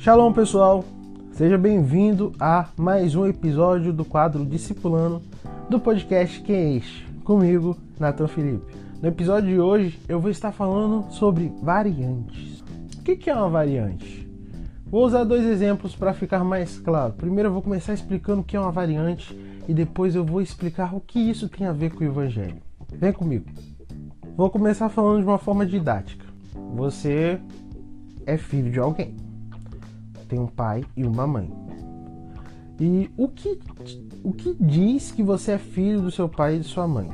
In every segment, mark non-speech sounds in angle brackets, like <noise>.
Shalom, pessoal. Seja bem-vindo a mais um episódio do quadro Discipulando do podcast Quem é Este? Comigo, Nathan Felipe. No episódio de hoje, eu vou estar falando sobre variantes. O que é uma variante? Vou usar dois exemplos para ficar mais claro. Primeiro, eu vou começar explicando o que é uma variante e depois eu vou explicar o que isso tem a ver com o Evangelho. Vem comigo. Vou começar falando de uma forma didática. Você é filho de alguém. Tem um pai e uma mãe. E o que, o que diz que você é filho do seu pai e de sua mãe?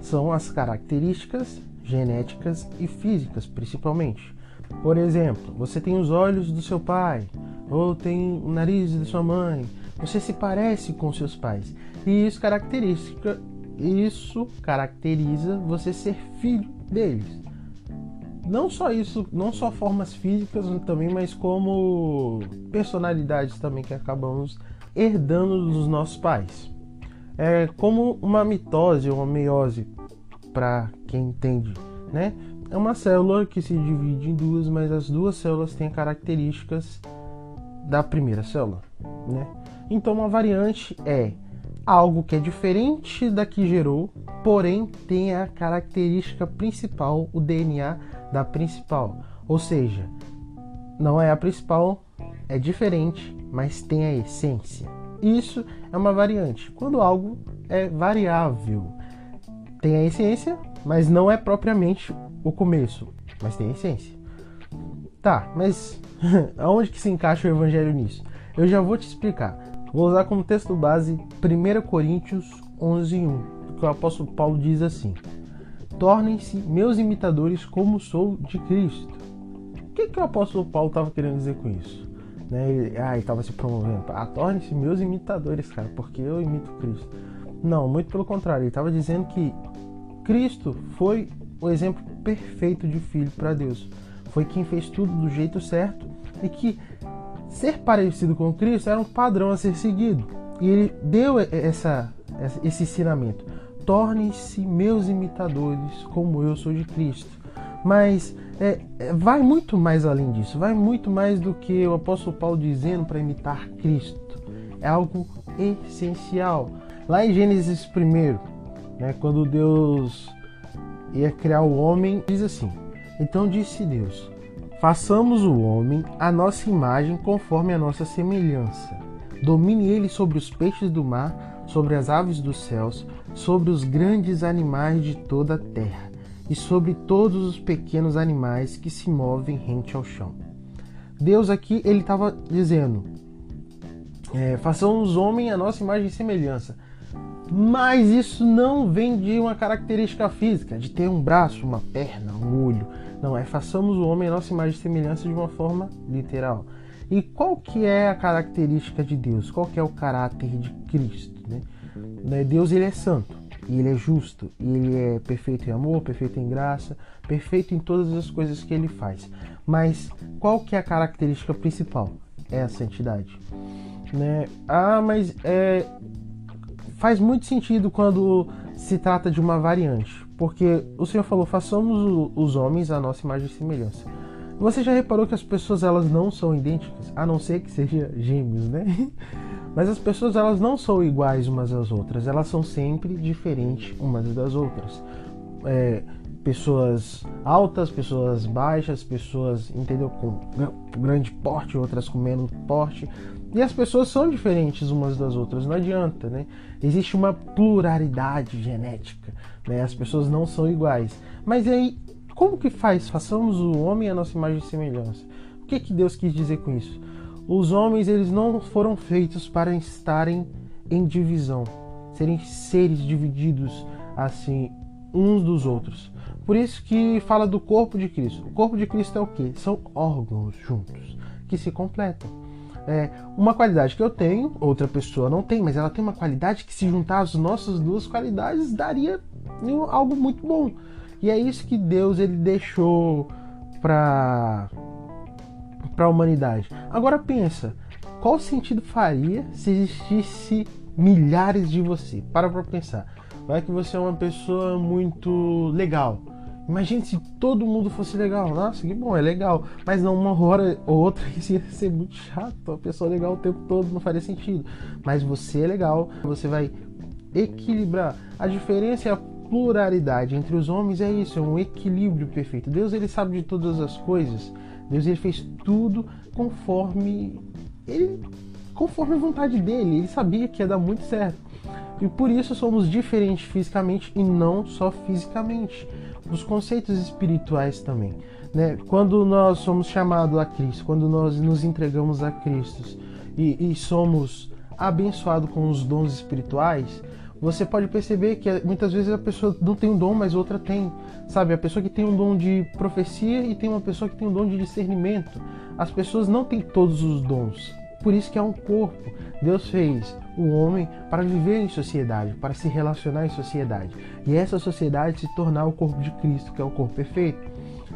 São as características genéticas e físicas, principalmente. Por exemplo, você tem os olhos do seu pai, ou tem o nariz da sua mãe. Você se parece com seus pais. E isso característica, isso caracteriza você ser filho deles. Não só isso, não só formas físicas também, mas como personalidades também que acabamos herdando dos nossos pais. É como uma mitose ou uma meiose, para quem entende, né? É uma célula que se divide em duas, mas as duas células têm características da primeira célula, né? Então, uma variante é algo que é diferente da que gerou, porém tem a característica principal, o DNA da principal. Ou seja, não é a principal, é diferente, mas tem a essência. Isso é uma variante. Quando algo é variável, tem a essência, mas não é propriamente o começo, mas tem a essência. Tá, mas <laughs> aonde que se encaixa o evangelho nisso? Eu já vou te explicar. Vou usar como texto base 1 Coríntios 11, 1, que o apóstolo Paulo diz assim: Tornem-se meus imitadores como sou de Cristo. O que, que o apóstolo Paulo estava querendo dizer com isso? Né? Ele, ah, estava se promovendo. Ah, tornem-se meus imitadores, cara, porque eu imito Cristo. Não, muito pelo contrário. Ele estava dizendo que Cristo foi o exemplo perfeito de filho para Deus. Foi quem fez tudo do jeito certo e que ser parecido com Cristo era um padrão a ser seguido. E ele deu essa, esse ensinamento: tornem-se meus imitadores, como eu sou de Cristo. Mas é, é, vai muito mais além disso, vai muito mais do que o apóstolo Paulo dizendo para imitar Cristo. É algo essencial. Lá em Gênesis 1, né, quando Deus ia criar o homem, diz assim: Então disse Deus: Façamos o homem a nossa imagem conforme a nossa semelhança. Domine ele sobre os peixes do mar, sobre as aves dos céus, sobre os grandes animais de toda a terra e sobre todos os pequenos animais que se movem rente ao chão. Deus aqui ele estava dizendo: é, façamos homem a nossa imagem e semelhança. Mas isso não vem de uma característica física, de ter um braço, uma perna, um olho. Não, é façamos o homem a nossa imagem e semelhança de uma forma literal. E qual que é a característica de Deus? Qual que é o caráter de Cristo? Né? Deus ele é santo, e ele é justo, e ele é perfeito em amor, perfeito em graça, perfeito em todas as coisas que ele faz. Mas qual que é a característica principal? É a santidade. Né? Ah, mas é, faz muito sentido quando se trata de uma variante, porque o Senhor falou: façamos os homens a nossa imagem e semelhança. Você já reparou que as pessoas elas não são idênticas, a não ser que sejam gêmeos, né? <laughs> Mas as pessoas elas não são iguais umas às outras, elas são sempre diferentes umas das outras. É, pessoas altas, pessoas baixas, pessoas, entendeu, com grande porte, outras com menos porte. E as pessoas são diferentes umas das outras, não adianta, né? Existe uma pluralidade genética, né? As pessoas não são iguais. Mas aí, como que faz? Façamos o homem a nossa imagem e semelhança. O que, que Deus quis dizer com isso? Os homens, eles não foram feitos para estarem em divisão, serem seres divididos assim uns dos outros. Por isso que fala do corpo de Cristo. O corpo de Cristo é o que? São órgãos juntos que se completam. É, uma qualidade que eu tenho, outra pessoa não tem, mas ela tem uma qualidade que se juntar as nossas duas qualidades daria algo muito bom. E é isso que Deus ele deixou para para a humanidade. Agora pensa, qual sentido faria se existisse milhares de você? Para para pensar. Vai que você é uma pessoa muito legal Imagine se todo mundo fosse legal. Nossa, que bom, é legal. Mas não, uma hora ou outra isso ia ser muito chato. A pessoa legal o tempo todo não faria sentido. Mas você é legal, você vai equilibrar. A diferença é a pluralidade entre os homens é isso, é um equilíbrio perfeito. Deus ele sabe de todas as coisas. Deus ele fez tudo conforme ele conforme a vontade dele. Ele sabia que ia dar muito certo. E por isso somos diferentes fisicamente e não só fisicamente. Os conceitos espirituais também. Né? Quando nós somos chamados a Cristo, quando nós nos entregamos a Cristo e, e somos abençoados com os dons espirituais, você pode perceber que muitas vezes a pessoa não tem um dom, mas outra tem. Sabe, a pessoa que tem um dom de profecia e tem uma pessoa que tem um dom de discernimento. As pessoas não têm todos os dons. Por isso que é um corpo. Deus fez o homem para viver em sociedade, para se relacionar em sociedade. E essa sociedade se tornar o corpo de Cristo, que é o corpo perfeito.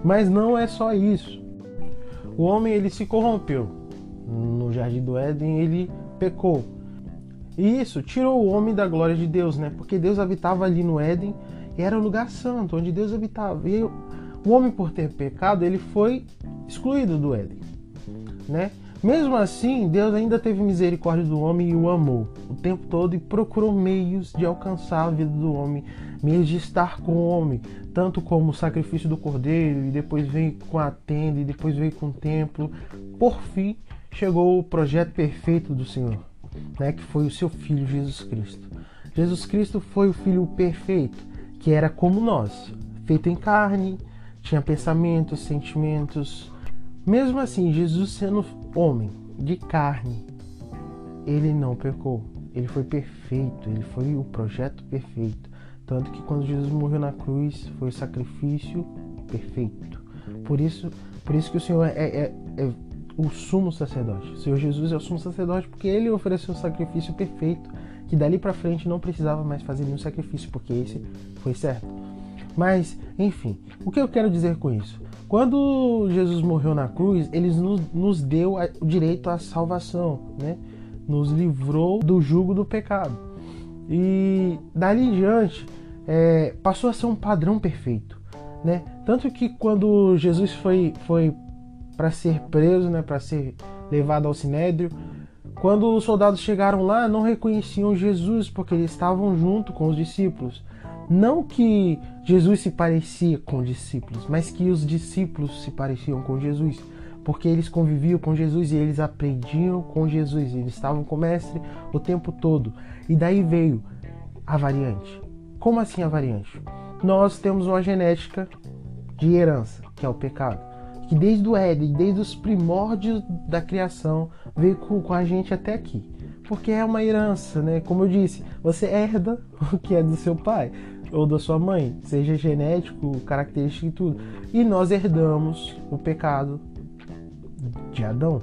Mas não é só isso. O homem ele se corrompeu. No jardim do Éden ele pecou. E isso tirou o homem da glória de Deus, né? Porque Deus habitava ali no Éden e era o lugar santo onde Deus habitava. E o homem por ter pecado, ele foi excluído do Éden, né? Mesmo assim, Deus ainda teve misericórdia do homem e o amou o tempo todo e procurou meios de alcançar a vida do homem, meios de estar com o homem, tanto como o sacrifício do cordeiro, e depois veio com a tenda, e depois veio com o templo. Por fim, chegou o projeto perfeito do Senhor, né, que foi o seu filho Jesus Cristo. Jesus Cristo foi o filho perfeito, que era como nós, feito em carne, tinha pensamentos, sentimentos, mesmo assim, Jesus sendo homem, de carne, ele não pecou. Ele foi perfeito, ele foi o projeto perfeito. Tanto que quando Jesus morreu na cruz, foi o sacrifício perfeito. Por isso, por isso que o Senhor é, é, é o sumo sacerdote. O Senhor Jesus é o sumo sacerdote porque ele ofereceu o sacrifício perfeito, que dali para frente não precisava mais fazer nenhum sacrifício, porque esse foi certo. Mas, enfim, o que eu quero dizer com isso? Quando Jesus morreu na cruz, ele nos, deu o direito à salvação, né? Nos livrou do jugo do pecado. E dali em diante, é, passou a ser um padrão perfeito, né? Tanto que quando Jesus foi, foi para ser preso, né? Para ser levado ao sinédrio, quando os soldados chegaram lá, não reconheciam Jesus porque eles estavam junto com os discípulos. Não que Jesus se parecia com os discípulos, mas que os discípulos se pareciam com Jesus, porque eles conviviam com Jesus e eles aprendiam com Jesus, eles estavam com o mestre o tempo todo. E daí veio a variante. Como assim a variante? Nós temos uma genética de herança, que é o pecado, que desde o Éden, desde os primórdios da criação, veio com a gente até aqui porque é uma herança, né? Como eu disse, você herda <laughs> o que é do seu pai ou da sua mãe, seja genético, característico e tudo. E nós herdamos o pecado de Adão.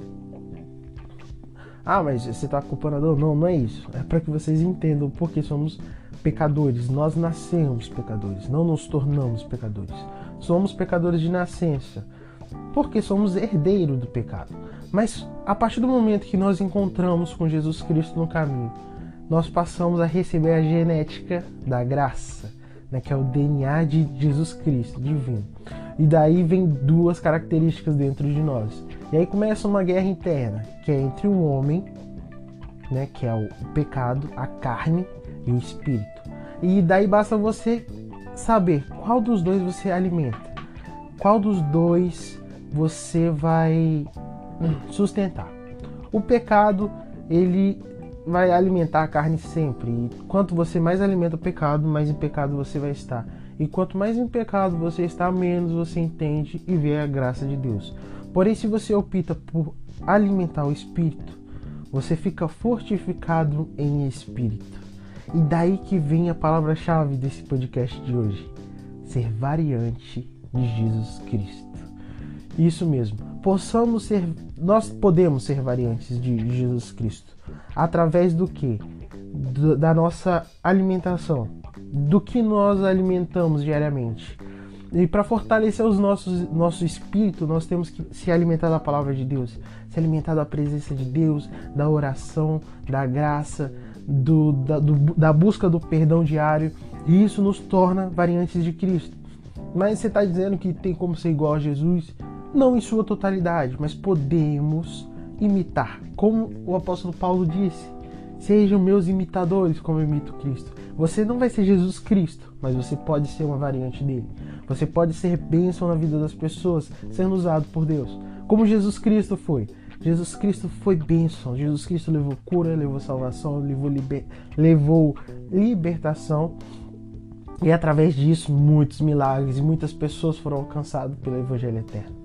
Ah, mas você está culpando Adão? Não, não é isso. É para que vocês entendam porque somos pecadores. Nós nascemos pecadores, não nos tornamos pecadores. Somos pecadores de nascença, porque somos herdeiros do pecado. Mas a partir do momento que nós encontramos com Jesus Cristo no caminho, nós passamos a receber a genética da graça, né, que é o DNA de Jesus Cristo, divino. E daí vem duas características dentro de nós. E aí começa uma guerra interna, que é entre o homem, né, que é o pecado, a carne e o espírito. E daí basta você saber qual dos dois você alimenta, qual dos dois você vai sustentar. O pecado, ele vai alimentar a carne sempre. E quanto você mais alimenta o pecado, mais em pecado você vai estar. E quanto mais em pecado você está, menos você entende e vê a graça de Deus. Porém, se você opta por alimentar o espírito, você fica fortificado em espírito. E daí que vem a palavra-chave desse podcast de hoje: ser variante de Jesus Cristo. Isso mesmo. Possamos ser, nós podemos ser variantes de Jesus Cristo através do que? Da nossa alimentação, do que nós alimentamos diariamente. E para fortalecer os nossos nosso espírito, nós temos que se alimentar da palavra de Deus, se alimentar da presença de Deus, da oração, da graça, do, da, do, da busca do perdão diário. E isso nos torna variantes de Cristo. Mas você está dizendo que tem como ser igual a Jesus? Não em sua totalidade, mas podemos imitar. Como o apóstolo Paulo disse: Sejam meus imitadores, como eu imito Cristo. Você não vai ser Jesus Cristo, mas você pode ser uma variante dele. Você pode ser bênção na vida das pessoas, sendo usado por Deus. Como Jesus Cristo foi. Jesus Cristo foi bênção. Jesus Cristo levou cura, levou salvação, levou, liber... levou libertação. E através disso, muitos milagres e muitas pessoas foram alcançadas pelo Evangelho Eterno.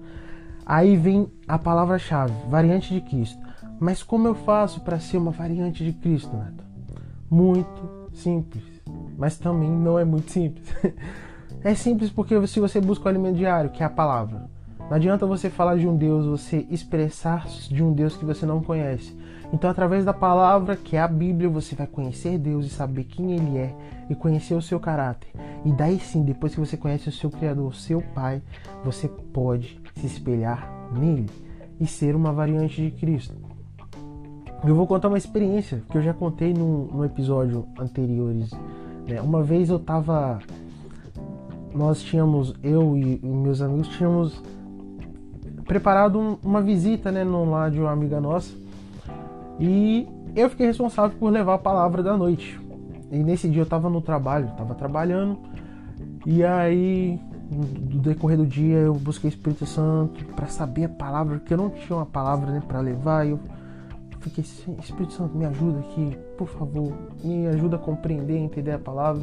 Aí vem a palavra-chave, variante de Cristo. Mas como eu faço para ser uma variante de Cristo, Neto? Muito simples, mas também não é muito simples. <laughs> é simples porque se você busca o alimento diário, que é a palavra, não adianta você falar de um Deus, você expressar de um Deus que você não conhece. Então, através da palavra, que é a Bíblia, você vai conhecer Deus e saber quem Ele é e conhecer o seu caráter. E daí sim, depois que você conhece o seu Criador, o seu Pai, você pode se espelhar nele e ser uma variante de Cristo. Eu vou contar uma experiência que eu já contei no, no episódio anteriores. Né? Uma vez eu tava. Nós tínhamos, eu e, e meus amigos tínhamos preparado um, uma visita né, no lar de uma amiga nossa. E eu fiquei responsável por levar a palavra da noite. E nesse dia eu tava no trabalho, tava trabalhando. E aí, no decorrer do dia, eu busquei o Espírito Santo para saber a palavra, porque eu não tinha uma palavra né, para levar. E eu fiquei, Espírito Santo, me ajuda aqui, por favor, me ajuda a compreender, entender a palavra.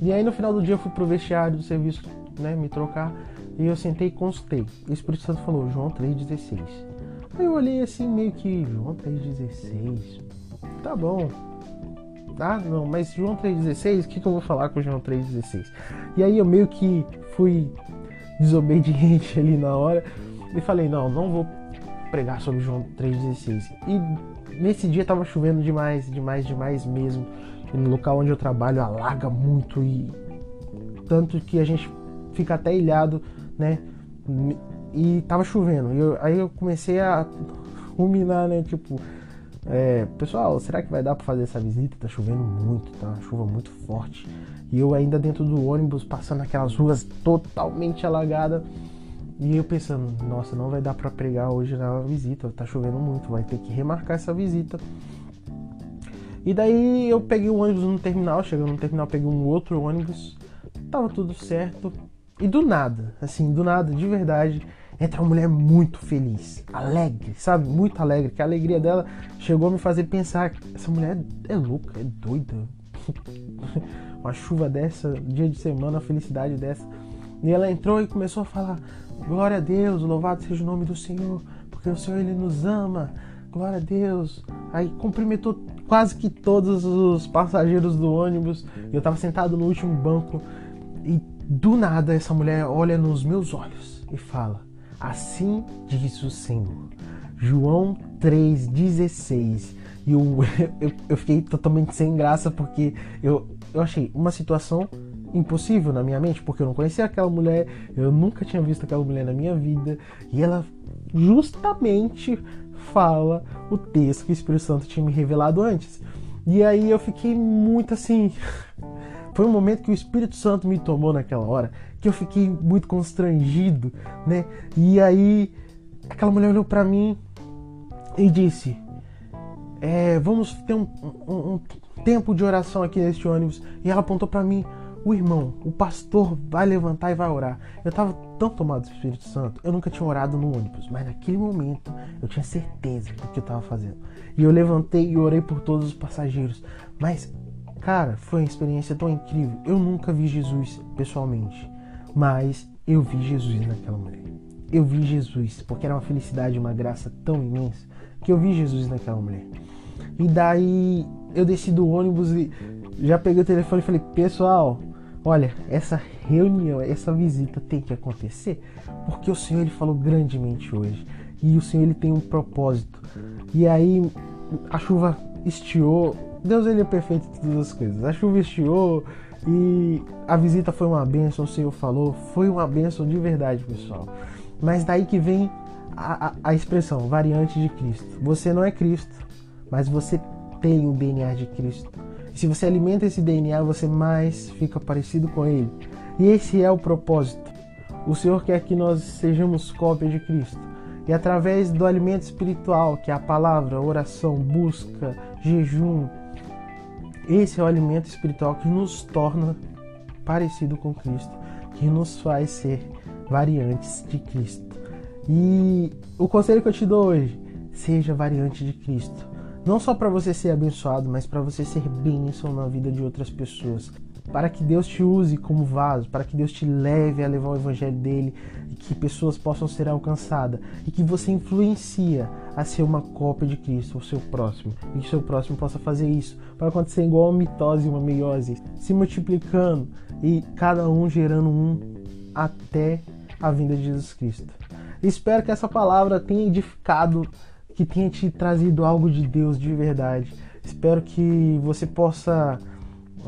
E aí no final do dia eu fui pro vestiário do serviço, né, me trocar, e eu sentei e consultei. E o Espírito Santo falou, João 3,16. Aí eu olhei assim, meio que, João 3,16, tá bom. Ah, não, mas João 3,16, o que, que eu vou falar com João 3,16? E aí eu meio que fui desobediente <laughs> ali na hora e falei, não, não vou pregar sobre João 3,16. E nesse dia tava chovendo demais, demais, demais mesmo. E no local onde eu trabalho alaga muito e tanto que a gente fica até ilhado, né? E tava chovendo. E eu, aí eu comecei a ruminar, né? Tipo, é, pessoal, será que vai dar para fazer essa visita? Tá chovendo muito, tá uma chuva muito forte. E eu ainda dentro do ônibus, passando aquelas ruas totalmente alagadas. E eu pensando, nossa, não vai dar para pregar hoje na visita, tá chovendo muito, vai ter que remarcar essa visita. E daí eu peguei o ônibus no terminal, chegando no terminal, peguei um outro ônibus, tava tudo certo. E do nada, assim, do nada, de verdade, entra uma mulher muito feliz, alegre, sabe? Muito alegre, que a alegria dela chegou a me fazer pensar, essa mulher é louca, é doida. <laughs> uma chuva dessa, dia de semana, uma felicidade dessa. E ela entrou e começou a falar: Glória a Deus, louvado seja o nome do Senhor, porque o Senhor ele nos ama. Glória a Deus. Aí cumprimentou quase que todos os passageiros do ônibus. Eu estava sentado no último banco e do nada essa mulher olha nos meus olhos e fala: Assim diz o Senhor. João 3,16. E eu, <laughs> eu, eu fiquei totalmente sem graça porque eu, eu achei uma situação impossível na minha mente, porque eu não conhecia aquela mulher, eu nunca tinha visto aquela mulher na minha vida, e ela justamente fala o texto que o Espírito Santo tinha me revelado antes. E aí eu fiquei muito assim. <laughs> Foi um momento que o Espírito Santo me tomou naquela hora, que eu fiquei muito constrangido, né? E aí aquela mulher olhou para mim e disse: é, Vamos ter um, um, um tempo de oração aqui neste ônibus. E ela apontou para mim: o irmão, o pastor vai levantar e vai orar. Eu estava tão tomado do Espírito Santo, eu nunca tinha orado no ônibus, mas naquele momento eu tinha certeza do que eu estava fazendo. E eu levantei e orei por todos os passageiros. Mas, cara, foi uma experiência tão incrível. Eu nunca vi Jesus pessoalmente, mas eu vi Jesus naquela mulher. Eu vi Jesus, porque era uma felicidade, uma graça tão imensa, que eu vi Jesus naquela mulher. E daí eu desci do ônibus e já peguei o telefone e falei, pessoal, olha, essa reunião, essa visita tem que acontecer porque o Senhor ele falou grandemente hoje e o Senhor ele tem um propósito. E aí a chuva estiou, Deus ele é perfeito em todas as coisas. A chuva estiou e a visita foi uma bênção, o Senhor falou, foi uma bênção de verdade, pessoal. Mas daí que vem a, a, a expressão variante de Cristo. Você não é Cristo, mas você tem o DNA de Cristo. E se você alimenta esse DNA, você mais fica parecido com ele. E esse é o propósito. O Senhor quer que nós sejamos cópias de Cristo. E através do alimento espiritual, que é a palavra, oração, busca, jejum, esse é o alimento espiritual que nos torna parecido com Cristo, que nos faz ser variantes de Cristo. E o conselho que eu te dou hoje, seja variante de Cristo. Não só para você ser abençoado, mas para você ser bênção na vida de outras pessoas para que Deus te use como vaso, para que Deus te leve a levar o evangelho dele e que pessoas possam ser alcançadas e que você influencia a ser uma cópia de Cristo, o seu próximo, e que o seu próximo possa fazer isso, para acontecer igual uma mitose e uma meiose, se multiplicando e cada um gerando um até a vinda de Jesus Cristo. Espero que essa palavra tenha edificado, que tenha te trazido algo de Deus de verdade. Espero que você possa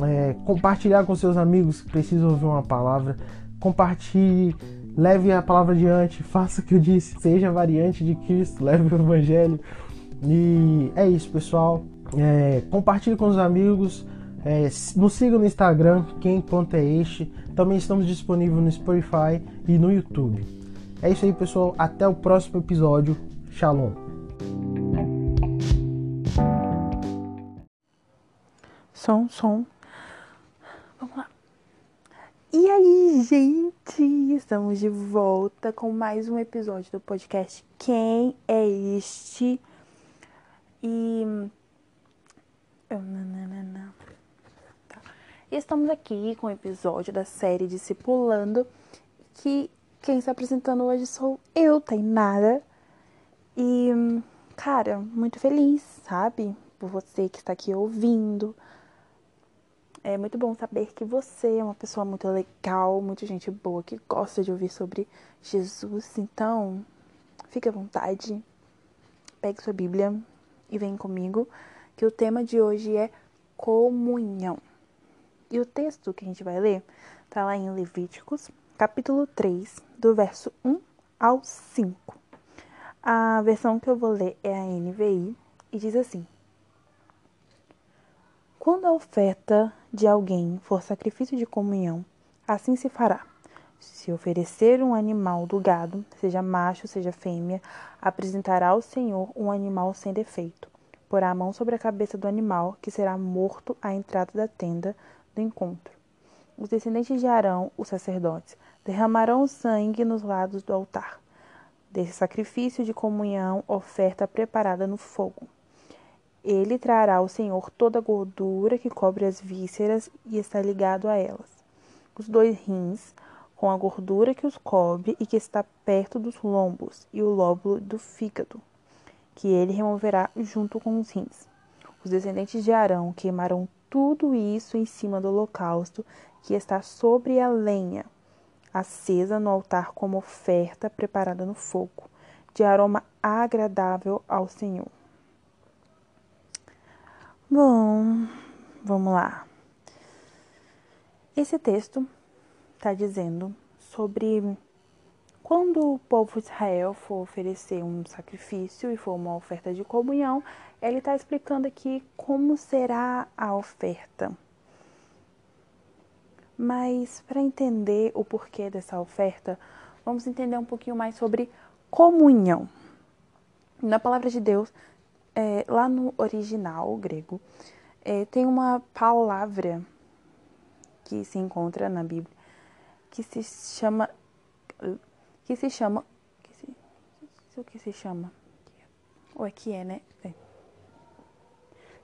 é, compartilhar com seus amigos que precisam ouvir uma palavra. Compartilhe, leve a palavra adiante, faça o que eu disse, seja variante de Cristo, leve o Evangelho. E é isso, pessoal. É, compartilhe com os amigos. É, nos siga no Instagram, quem ponto é este. Também estamos disponíveis no Spotify e no YouTube. É isso aí, pessoal. Até o próximo episódio. Shalom. Som, som. Vamos lá. E aí, gente? Estamos de volta com mais um episódio do podcast Quem é Este? E. Tá. E estamos aqui com o episódio da série Discipulando. Que quem está apresentando hoje sou eu, Tainara. E, cara, muito feliz, sabe? Por você que está aqui ouvindo é muito bom saber que você é uma pessoa muito legal, muita gente boa que gosta de ouvir sobre Jesus. Então, fique à vontade, pegue sua Bíblia e vem comigo, que o tema de hoje é comunhão. E o texto que a gente vai ler está lá em Levíticos, capítulo 3, do verso 1 ao 5. A versão que eu vou ler é a NVI e diz assim: quando a oferta de alguém for sacrifício de comunhão, assim se fará. Se oferecer um animal do gado, seja macho, seja fêmea, apresentará ao Senhor um animal sem defeito. Porá a mão sobre a cabeça do animal, que será morto à entrada da tenda do encontro. Os descendentes de Arão, os sacerdotes, derramarão sangue nos lados do altar. Desse sacrifício de comunhão, oferta preparada no fogo. Ele trará ao Senhor toda a gordura que cobre as vísceras e está ligado a elas. Os dois rins, com a gordura que os cobre e que está perto dos lombos, e o lóbulo do fígado, que ele removerá junto com os rins. Os descendentes de Arão queimarão tudo isso em cima do holocausto que está sobre a lenha, acesa no altar como oferta preparada no fogo, de aroma agradável ao Senhor. Bom, vamos lá. Esse texto está dizendo sobre quando o povo de Israel for oferecer um sacrifício e for uma oferta de comunhão, ele está explicando aqui como será a oferta. Mas para entender o porquê dessa oferta, vamos entender um pouquinho mais sobre comunhão. Na palavra de Deus é, lá no original grego, é, tem uma palavra que se encontra na Bíblia que se chama que se chama que se, o que se chama ou é que é né? É.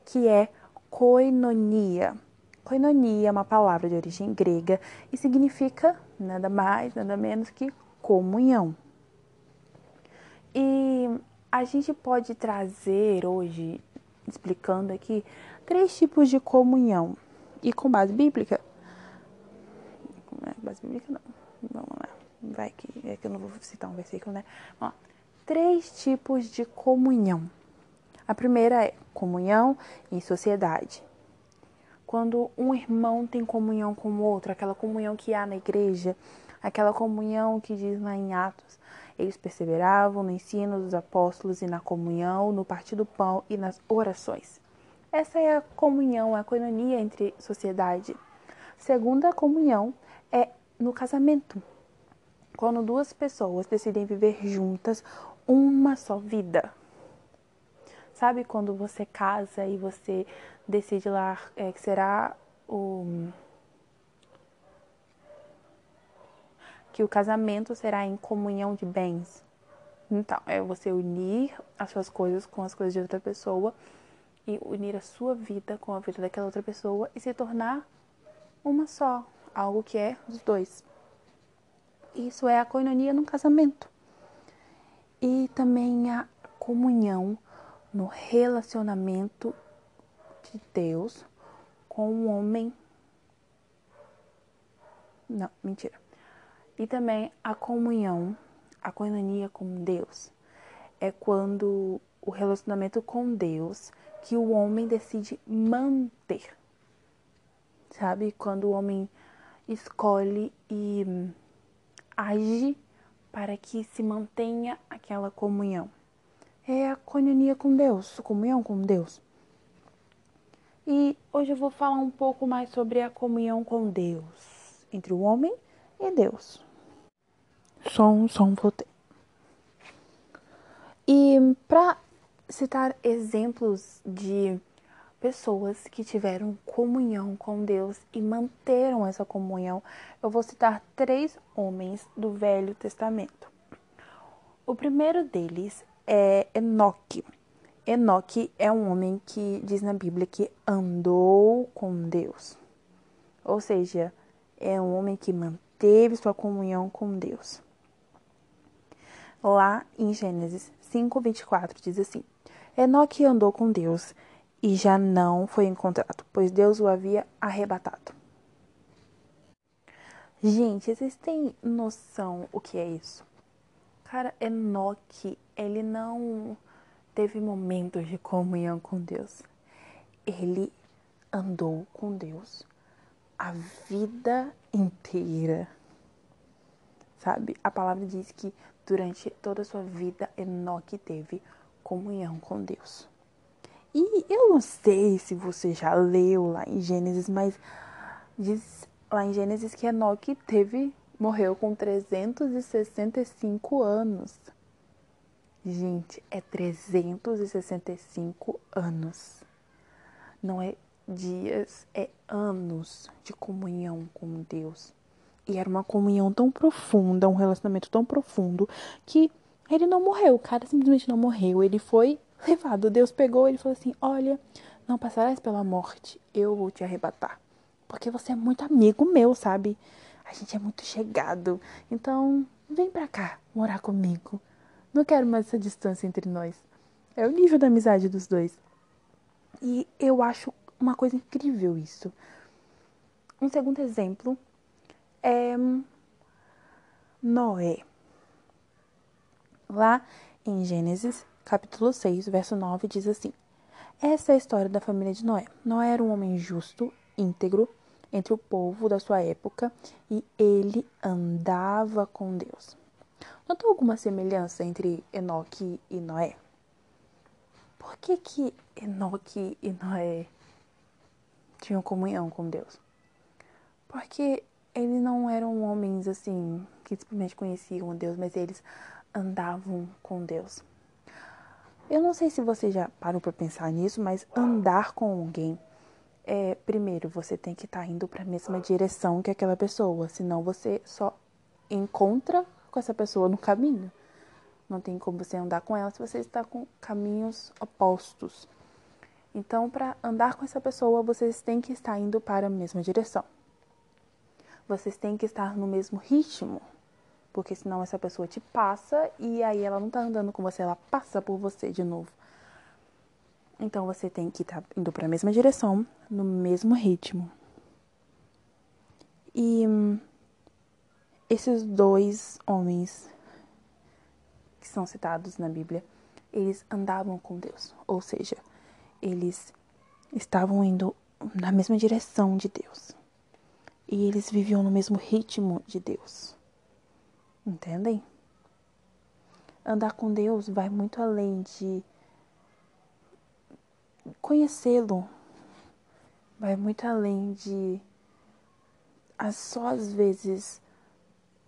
que é koinonia. Koinonia é uma palavra de origem grega e significa nada mais nada menos que comunhão. E a gente pode trazer hoje, explicando aqui, três tipos de comunhão. E com base bíblica. Base bíblica não. Vamos lá. Vai que, é que eu não vou citar um versículo, né? Ó, três tipos de comunhão. A primeira é comunhão em sociedade. Quando um irmão tem comunhão com o outro, aquela comunhão que há na igreja, aquela comunhão que diz lá em Atos, eles perseveravam no ensino dos apóstolos e na comunhão, no partir do pão e nas orações. Essa é a comunhão, a coinonia entre sociedade. Segunda comunhão é no casamento. Quando duas pessoas decidem viver juntas uma só vida. Sabe quando você casa e você decide lá é, que será o que o casamento será em comunhão de bens. Então, é você unir as suas coisas com as coisas de outra pessoa e unir a sua vida com a vida daquela outra pessoa e se tornar uma só, algo que é dos dois. Isso é a coinonia no casamento. E também a comunhão no relacionamento de Deus com o homem. Não, mentira. E também a comunhão, a coinonia com Deus. É quando o relacionamento com Deus que o homem decide manter. Sabe? Quando o homem escolhe e age para que se mantenha aquela comunhão. É a coinonia com Deus, comunhão com Deus. E hoje eu vou falar um pouco mais sobre a comunhão com Deus, entre o homem e Deus. Som, som, voltei. E para citar exemplos de pessoas que tiveram comunhão com Deus e manteram essa comunhão, eu vou citar três homens do Velho Testamento. O primeiro deles é Enoque. Enoque é um homem que diz na Bíblia que andou com Deus. Ou seja, é um homem que manteve sua comunhão com Deus. Lá em Gênesis 5:24 diz assim: Enoque andou com Deus e já não foi encontrado, pois Deus o havia arrebatado. Gente, vocês têm noção o que é isso? Cara, Enoque, ele não teve momentos de comunhão com Deus. Ele andou com Deus a vida inteira. Sabe? A palavra diz que durante toda a sua vida Enoque teve comunhão com Deus. E eu não sei se você já leu lá em Gênesis, mas diz lá em Gênesis que Enoque teve, morreu com 365 anos. Gente, é 365 anos. Não é dias, é anos de comunhão com Deus. E era uma comunhão tão profunda, um relacionamento tão profundo, que ele não morreu. O cara simplesmente não morreu. Ele foi <laughs> levado. Deus pegou ele e falou assim: Olha, não passarás pela morte, eu vou te arrebatar. Porque você é muito amigo meu, sabe? A gente é muito chegado. Então, vem pra cá morar comigo. Não quero mais essa distância entre nós. É o nível da amizade dos dois. E eu acho uma coisa incrível isso. Um segundo exemplo é Noé. Lá em Gênesis capítulo 6, verso 9, diz assim: Essa é a história da família de Noé. Noé era um homem justo, íntegro, entre o povo da sua época e ele andava com Deus. Notou alguma semelhança entre Enoque e Noé? Por que que Enoque e Noé tinham comunhão com Deus? Porque eles não eram homens assim que simplesmente conheciam Deus, mas eles andavam com Deus. Eu não sei se você já parou para pensar nisso, mas andar com alguém é, primeiro, você tem que estar tá indo para a mesma direção que aquela pessoa, senão você só encontra com essa pessoa no caminho. Não tem como você andar com ela se você está com caminhos opostos. Então, para andar com essa pessoa, vocês têm que estar indo para a mesma direção. Vocês têm que estar no mesmo ritmo. Porque senão essa pessoa te passa e aí ela não tá andando com você, ela passa por você de novo. Então você tem que estar tá indo para a mesma direção, no mesmo ritmo. E esses dois homens que são citados na Bíblia, eles andavam com Deus, ou seja, eles estavam indo na mesma direção de Deus. E eles viviam no mesmo ritmo de Deus. Entendem? Andar com Deus vai muito além de conhecê-lo. Vai muito além de só às vezes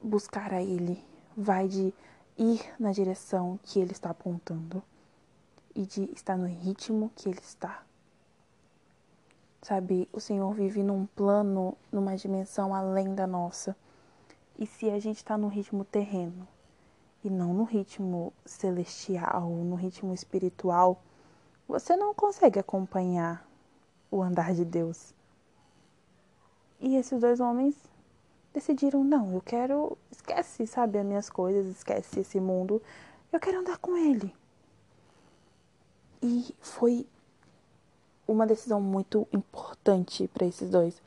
buscar a Ele, vai de ir na direção que Ele está apontando e de estar no ritmo que Ele está. Sabe, o Senhor vive num plano, numa dimensão além da nossa. E se a gente está no ritmo terreno e não no ritmo celestial, no ritmo espiritual, você não consegue acompanhar o andar de Deus. E esses dois homens decidiram: não, eu quero. Esquece, sabe, as minhas coisas, esquece esse mundo. Eu quero andar com ele. E foi uma decisão muito importante para esses dois.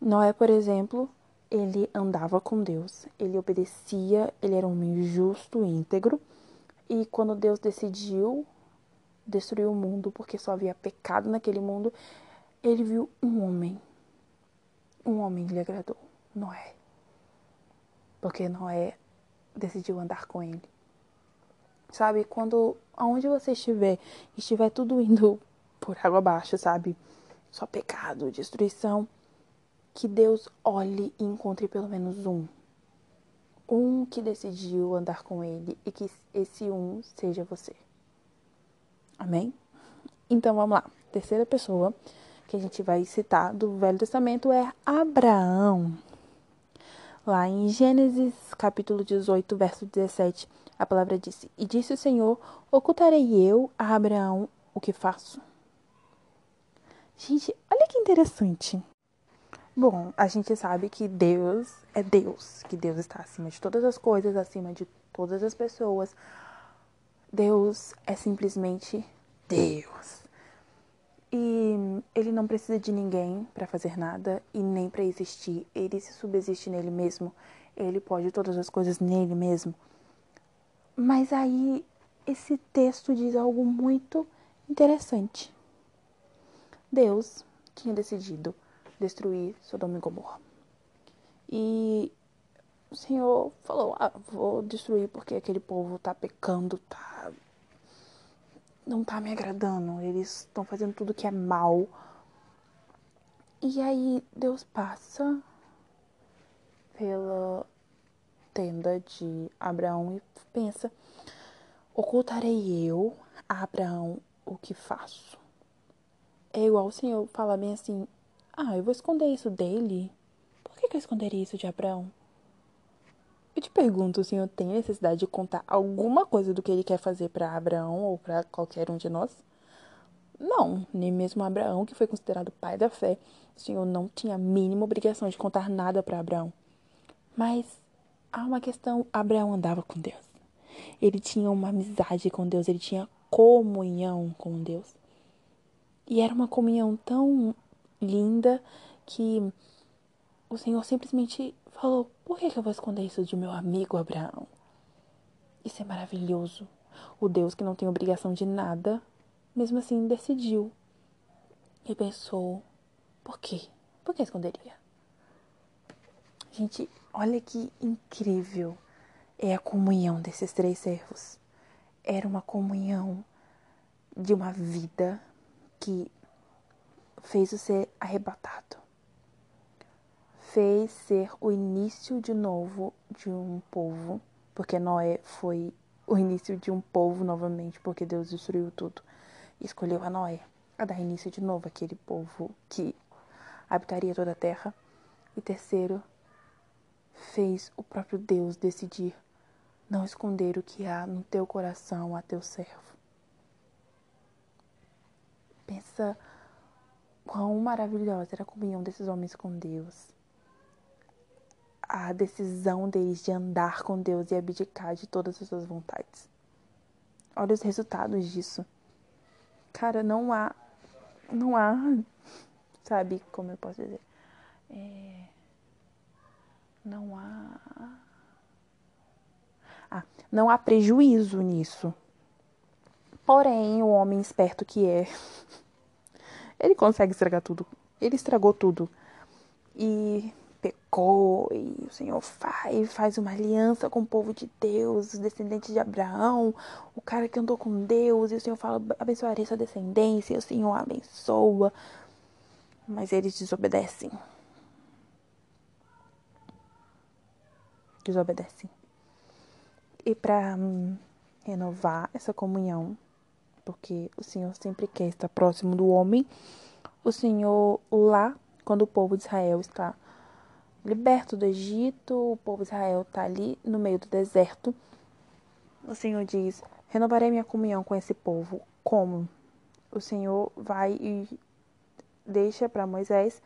Noé, por exemplo, ele andava com Deus, ele obedecia, ele era um homem justo e íntegro. E quando Deus decidiu destruir o mundo porque só havia pecado naquele mundo, ele viu um homem. Um homem lhe agradou, Noé. Porque Noé decidiu andar com ele. Sabe, quando aonde você estiver, estiver tudo indo por água abaixo, sabe? Só pecado, destruição, que Deus olhe e encontre pelo menos um. Um que decidiu andar com ele e que esse um seja você. Amém? Então vamos lá. Terceira pessoa que a gente vai citar do Velho Testamento é Abraão. Lá em Gênesis capítulo 18, verso 17, a palavra disse: E disse o Senhor: Ocultarei eu a Abraão o que faço? Gente, olha que interessante. Bom, a gente sabe que Deus é Deus, que Deus está acima de todas as coisas, acima de todas as pessoas, Deus é simplesmente Deus. E ele não precisa de ninguém para fazer nada e nem para existir. Ele se subsiste nele mesmo. Ele pode todas as coisas nele mesmo. Mas aí esse texto diz algo muito interessante. Deus tinha decidido destruir Sodoma e Gomorra. E o Senhor falou: ah, vou destruir porque aquele povo tá pecando, tá. Não tá me agradando. Eles estão fazendo tudo que é mal. E aí Deus passa pela tenda de Abraão e pensa: ocultarei eu a Abraão o que faço. É igual o Senhor falar bem assim: ah, eu vou esconder isso dele. Por que, que eu esconderia isso de Abraão? Eu te pergunto, o Senhor tem necessidade de contar alguma coisa do que ele quer fazer para Abraão ou para qualquer um de nós? Não, nem mesmo Abraão, que foi considerado pai da fé, o Senhor não tinha a mínima obrigação de contar nada para Abraão. Mas há uma questão: Abraão andava com Deus. Ele tinha uma amizade com Deus, ele tinha comunhão com Deus. E era uma comunhão tão linda que o Senhor simplesmente falou: Por que, eu vou esconder isso de meu amigo Abraão? Isso é maravilhoso. O Deus que não tem obrigação de nada, mesmo assim decidiu e pensou: Por quê? Por que esconderia? Gente, olha que incrível é a comunhão desses três servos. Era uma comunhão de uma vida que fez-o ser arrebatado fez ser o início de novo de um povo, porque Noé foi o início de um povo novamente, porque Deus destruiu tudo. E escolheu a Noé a dar início de novo aquele povo que habitaria toda a terra. E terceiro, fez o próprio Deus decidir não esconder o que há no teu coração a teu servo. Pensa quão maravilhosa era a comunhão desses homens com Deus a decisão deles de andar com Deus e abdicar de todas as suas vontades. Olha os resultados disso. Cara, não há. Não há. <laughs> Sabe como eu posso dizer? É, não há. Ah, não há prejuízo nisso. Porém, o homem esperto que é, <laughs> ele consegue estragar tudo. Ele estragou tudo. E pecou e o Senhor faz, faz uma aliança com o povo de Deus, os descendentes de Abraão, o cara que andou com Deus, e o Senhor fala, abençoarei sua descendência, e o Senhor abençoa, mas eles desobedecem. desobedecem. E para hum, renovar essa comunhão, porque o Senhor sempre quer estar próximo do homem, o Senhor lá, quando o povo de Israel está liberto do Egito, o povo de Israel está ali no meio do deserto, o Senhor diz: Renovarei minha comunhão com esse povo. Como? O Senhor vai e deixa para Moisés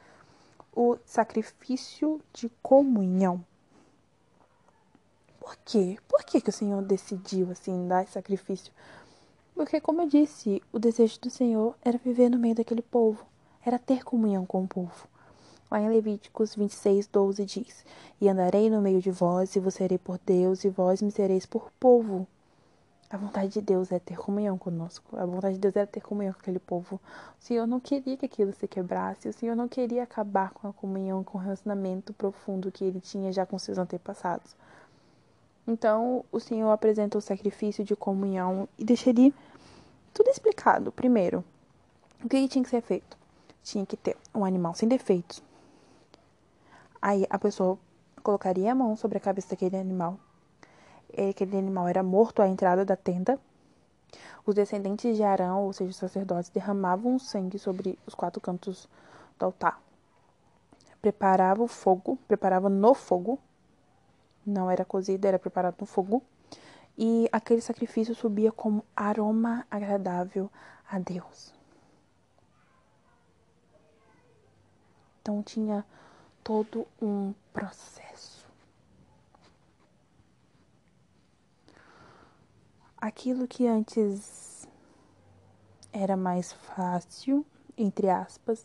o sacrifício de comunhão. Por quê? Por que, que o Senhor decidiu assim dar esse sacrifício? Porque, como eu disse, o desejo do Senhor era viver no meio daquele povo, era ter comunhão com o povo. Lá em Levíticos 26, 12 diz: E andarei no meio de vós, e vos serei por Deus, e vós me sereis por povo. A vontade de Deus é ter comunhão conosco. A vontade de Deus era ter comunhão com aquele povo. O Senhor não queria que aquilo se quebrasse. O Senhor não queria acabar com a comunhão, com o relacionamento profundo que ele tinha já com seus antepassados. Então, o Senhor apresenta o sacrifício de comunhão e deixaria tudo explicado. Primeiro, o que tinha que ser feito? Tinha que ter um animal sem defeitos. Aí a pessoa colocaria a mão sobre a cabeça daquele animal aquele animal era morto à entrada da tenda. Os descendentes de Arão, ou seja, os sacerdotes, derramavam sangue sobre os quatro cantos do altar. Preparava o fogo, preparava no fogo. Não era cozido, era preparado no fogo. E aquele sacrifício subia como aroma agradável a Deus. Então tinha todo um processo. aquilo que antes era mais fácil, entre aspas,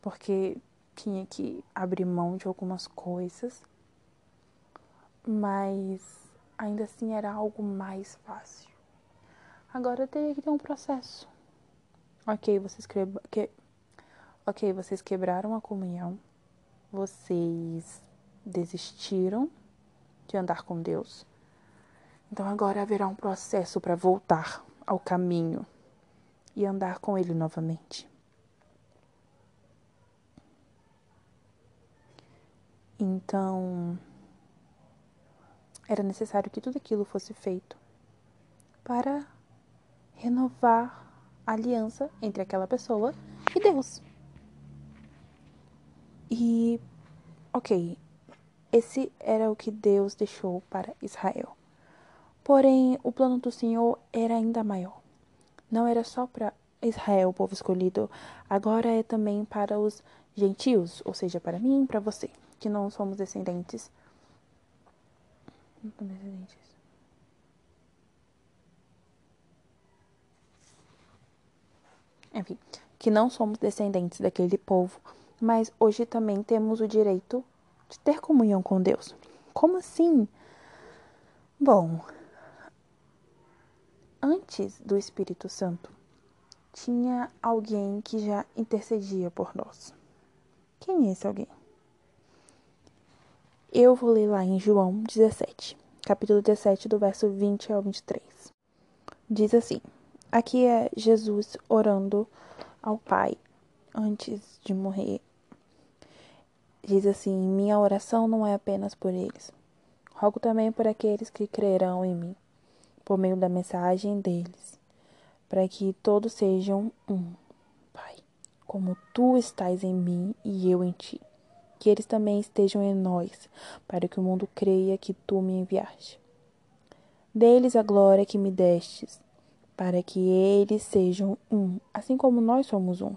porque tinha que abrir mão de algumas coisas, mas ainda assim era algo mais fácil. Agora teria que ter um processo. Ok, vocês que... ok, vocês quebraram a comunhão, vocês desistiram de andar com Deus então agora haverá um processo para voltar ao caminho e andar com Ele novamente. Então, era necessário que tudo aquilo fosse feito para renovar a aliança entre aquela pessoa e Deus. E, ok, esse era o que Deus deixou para Israel. Porém, o plano do Senhor era ainda maior. Não era só para Israel, o povo escolhido, agora é também para os gentios, ou seja, para mim e para você, que não somos descendentes. Não somos descendentes. Enfim, que não somos descendentes daquele povo, mas hoje também temos o direito de ter comunhão com Deus. Como assim? Bom, antes do Espírito Santo, tinha alguém que já intercedia por nós. Quem é esse alguém? Eu vou ler lá em João 17, capítulo 17, do verso 20 ao 23. Diz assim: Aqui é Jesus orando ao Pai antes de morrer. Diz assim: Minha oração não é apenas por eles, rogo também por aqueles que crerão em mim por meio da mensagem deles, para que todos sejam um, Pai, como tu estás em mim e eu em ti. Que eles também estejam em nós, para que o mundo creia que tu me enviaste. Deles a glória que me destes, para que eles sejam um, assim como nós somos um.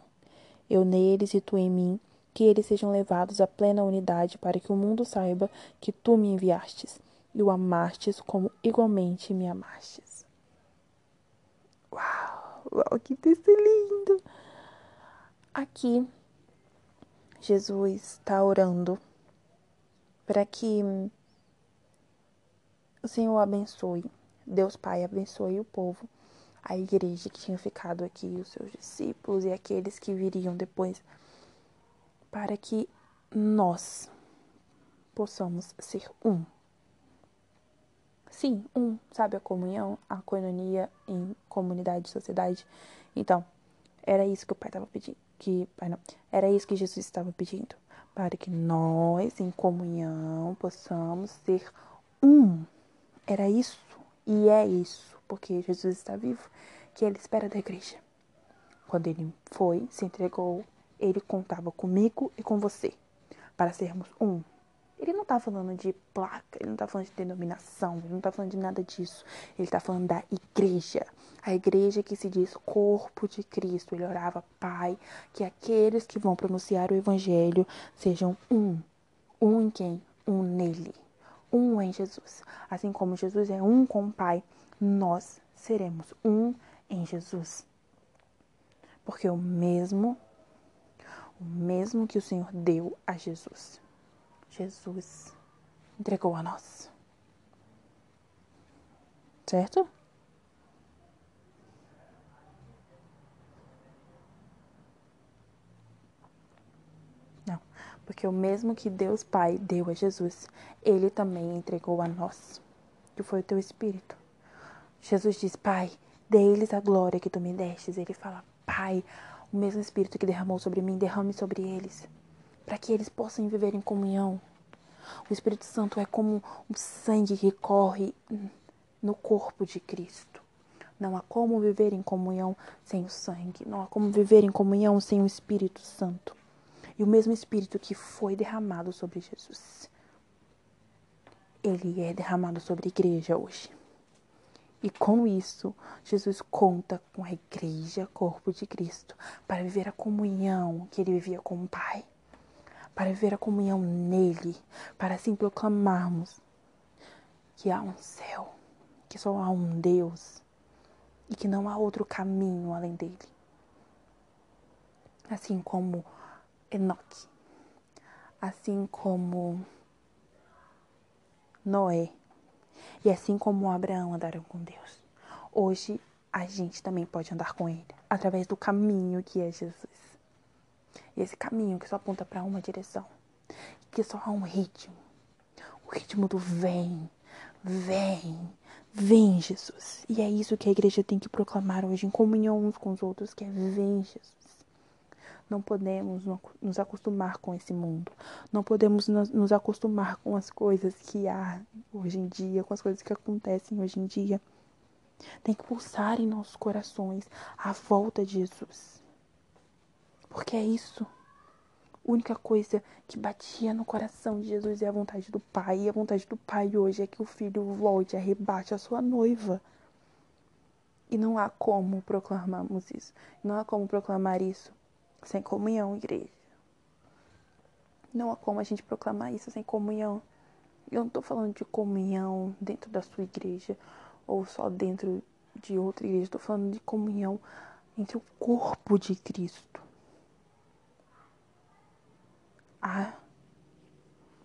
Eu neles e tu em mim, que eles sejam levados à plena unidade, para que o mundo saiba que tu me enviastes e o amastes como igualmente me amastes. Uau, uau, que texto lindo! Aqui, Jesus está orando para que o Senhor abençoe, Deus Pai abençoe o povo, a igreja que tinha ficado aqui, os seus discípulos e aqueles que viriam depois, para que nós possamos ser um. Sim, um, sabe, a comunhão, a coinonia em comunidade, sociedade. Então, era isso que o pai estava pedindo. Que, pai não, era isso que Jesus estava pedindo. para que nós, em comunhão, possamos ser um. Era isso e é isso, porque Jesus está vivo, que ele espera da igreja. Quando ele foi, se entregou, ele contava comigo e com você, para sermos um. Ele não está falando de placa, ele não está falando de denominação, ele não está falando de nada disso. Ele está falando da igreja. A igreja que se diz corpo de Cristo. Ele orava, Pai, que aqueles que vão pronunciar o evangelho sejam um. Um em quem? Um nele. Um em Jesus. Assim como Jesus é um com o Pai, nós seremos um em Jesus. Porque o mesmo, o mesmo que o Senhor deu a Jesus Jesus entregou a nós. Certo? Não, porque o mesmo que Deus Pai deu a Jesus, Ele também entregou a nós, que foi o teu Espírito. Jesus diz, Pai, dê-lhes a glória que tu me destes. Ele fala, Pai, o mesmo Espírito que derramou sobre mim, derrame sobre eles para que eles possam viver em comunhão. O Espírito Santo é como o sangue que corre no corpo de Cristo. Não há como viver em comunhão sem o sangue. Não há como viver em comunhão sem o Espírito Santo. E o mesmo Espírito que foi derramado sobre Jesus, ele é derramado sobre a igreja hoje. E com isso, Jesus conta com a igreja, corpo de Cristo, para viver a comunhão que ele vivia com o Pai para ver a comunhão nele, para assim proclamarmos que há um céu, que só há um Deus e que não há outro caminho além dele. Assim como Enoque, assim como Noé e assim como Abraão andaram com Deus. Hoje a gente também pode andar com ele através do caminho que é Jesus. E esse caminho que só aponta para uma direção, que só há um ritmo, o ritmo do vem, vem, vem Jesus. E é isso que a igreja tem que proclamar hoje em comunhão uns com os outros, que é vem Jesus. Não podemos nos acostumar com esse mundo. Não podemos nos acostumar com as coisas que há hoje em dia, com as coisas que acontecem hoje em dia. Tem que pulsar em nossos corações a volta de Jesus. Porque é isso. A única coisa que batia no coração de Jesus é a vontade do Pai. E a vontade do Pai hoje é que o filho volte, arrebate a sua noiva. E não há como proclamarmos isso. Não há como proclamar isso sem comunhão, igreja. Não há como a gente proclamar isso sem comunhão. Eu não estou falando de comunhão dentro da sua igreja ou só dentro de outra igreja. Estou falando de comunhão entre o corpo de Cristo há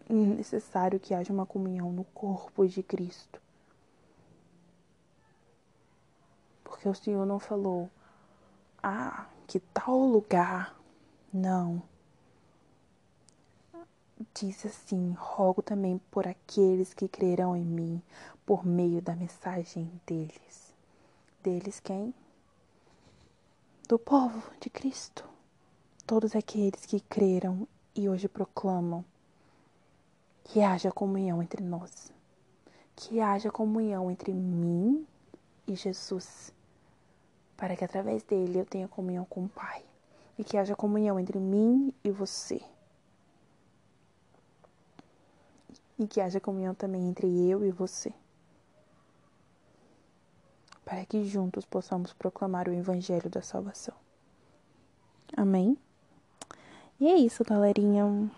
necessário que haja uma comunhão no corpo de Cristo. Porque o Senhor não falou, ah, que tal lugar. Não. Diz assim: rogo também por aqueles que crerão em mim por meio da mensagem deles. Deles quem? Do povo de Cristo. Todos aqueles que creram e hoje proclamam que haja comunhão entre nós, que haja comunhão entre mim e Jesus, para que através dele eu tenha comunhão com o Pai e que haja comunhão entre mim e você. E que haja comunhão também entre eu e você. Para que juntos possamos proclamar o Evangelho da salvação. Amém? E é isso, galerinha.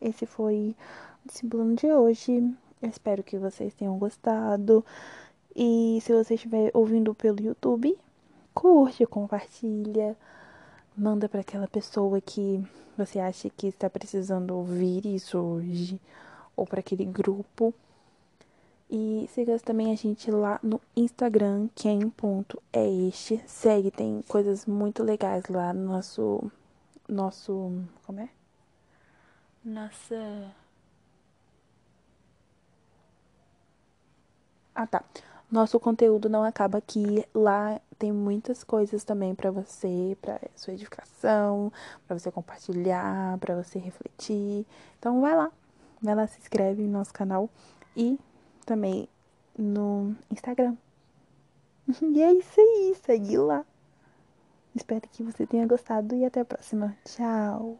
Esse foi o discípulo de hoje. Eu espero que vocês tenham gostado. E se você estiver ouvindo pelo YouTube, curte, compartilha, manda para aquela pessoa que você acha que está precisando ouvir isso hoje, ou para aquele grupo. E siga também a gente lá no Instagram, quem.é Segue, tem coisas muito legais lá no nosso nosso. Como é? Nossa. Ah, tá. nosso conteúdo não acaba aqui. Lá tem muitas coisas também para você, para sua edificação, para você compartilhar, para você refletir. Então vai lá, vai lá, se inscreve no nosso canal e também no Instagram. <laughs> E é isso aí, segue lá. Espero que você tenha gostado e até a próxima. Tchau!